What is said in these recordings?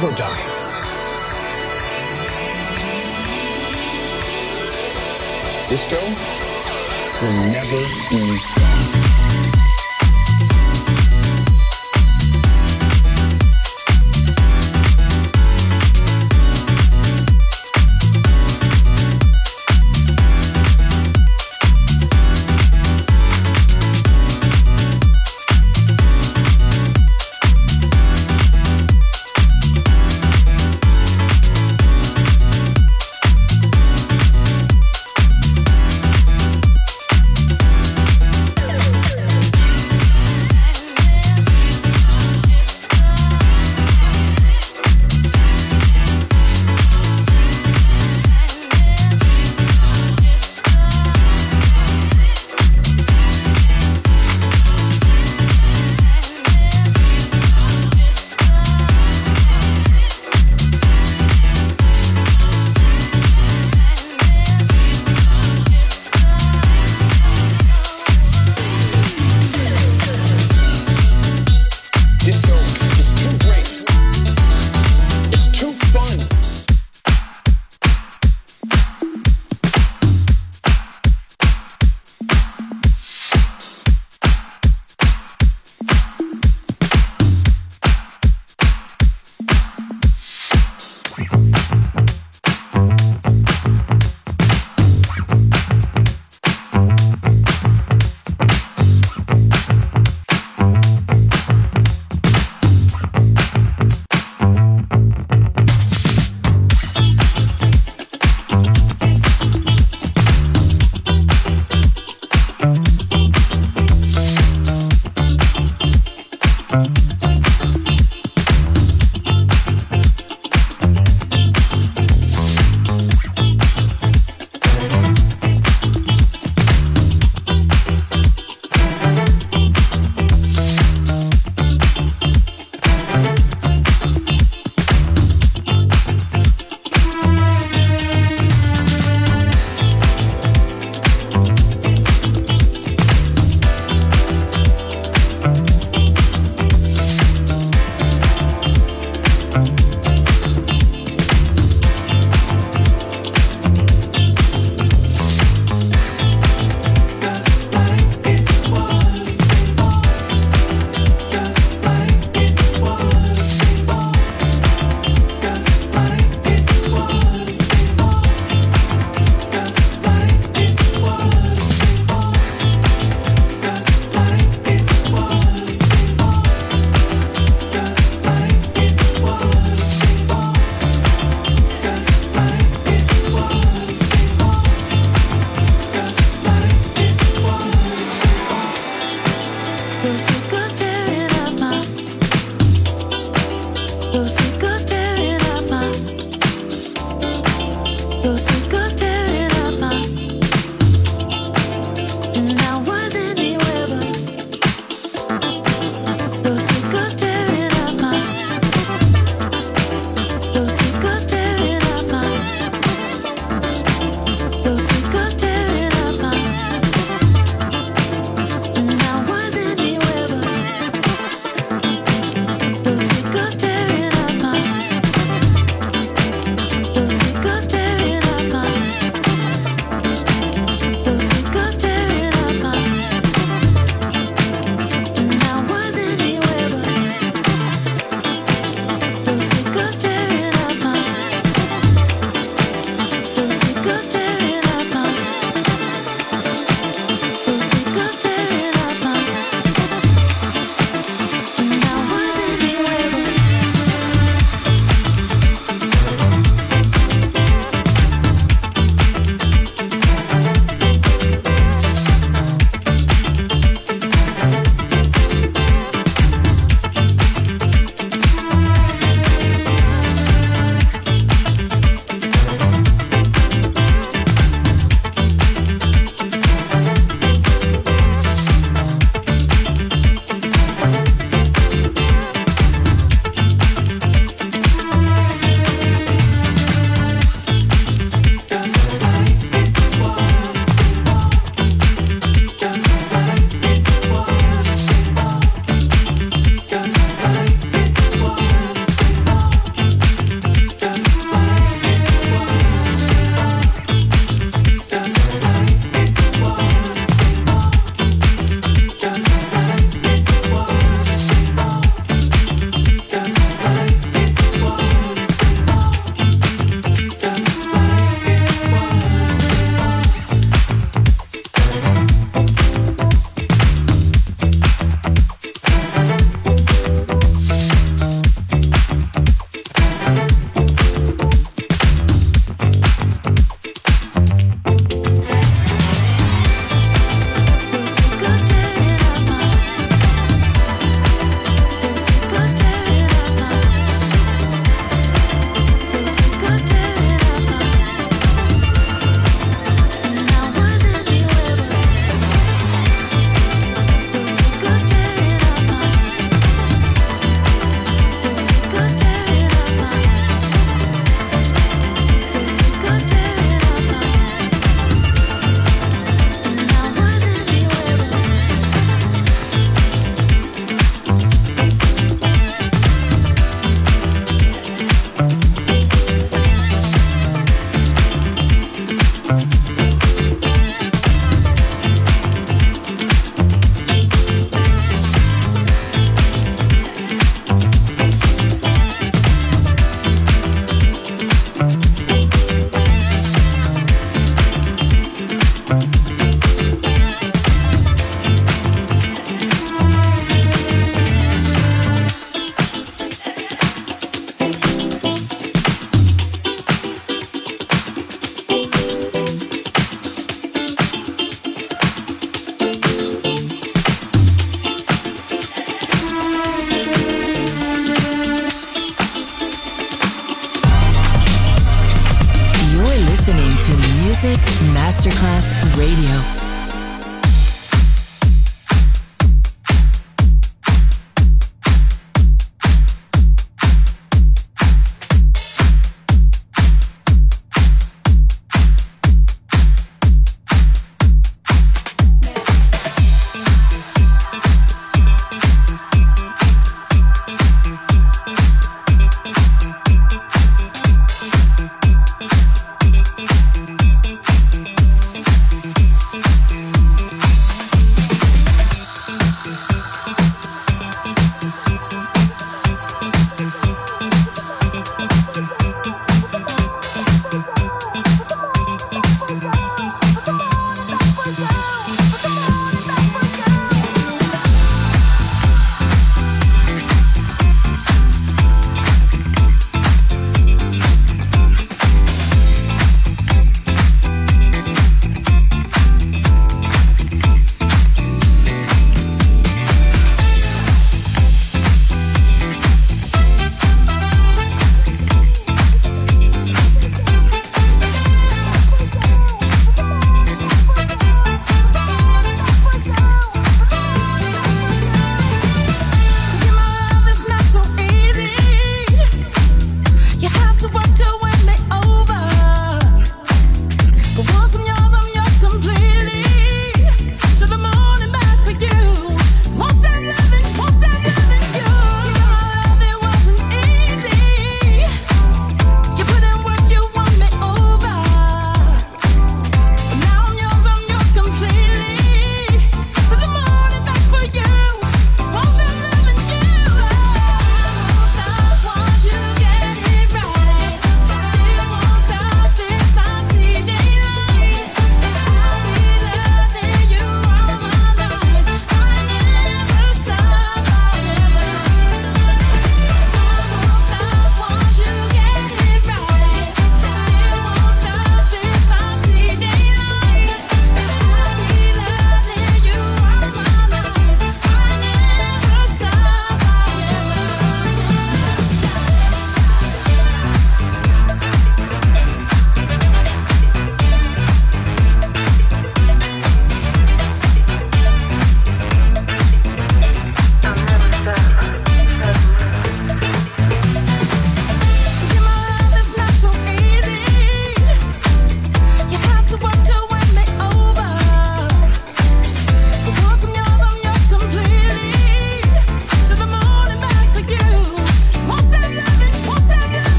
never die. Will never be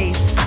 space.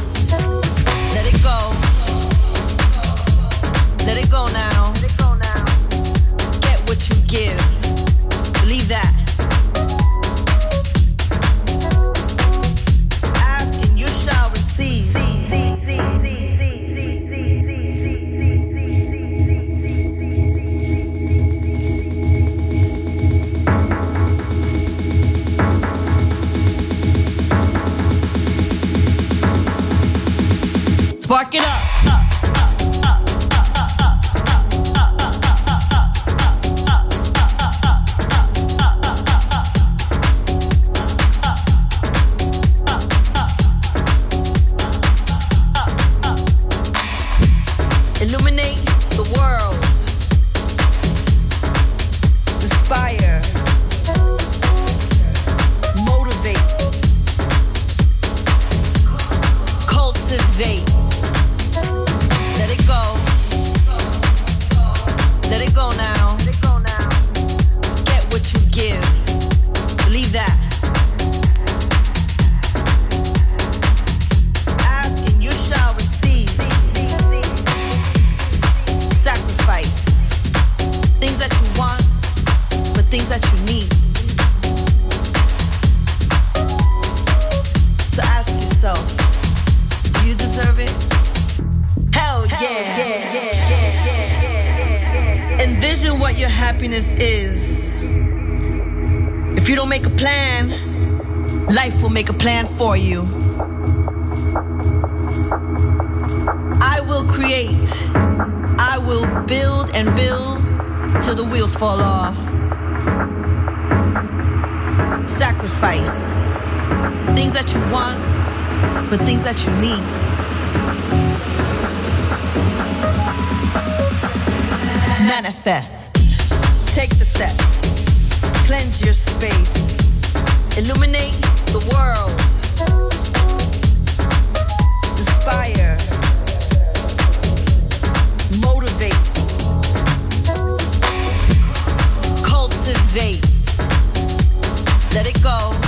build and build till the wheels fall off. Sacrifice things that you want, but things that you need. Manifest. Take the steps. Cleanse your space. Illuminate the world. Inspire. Let it go.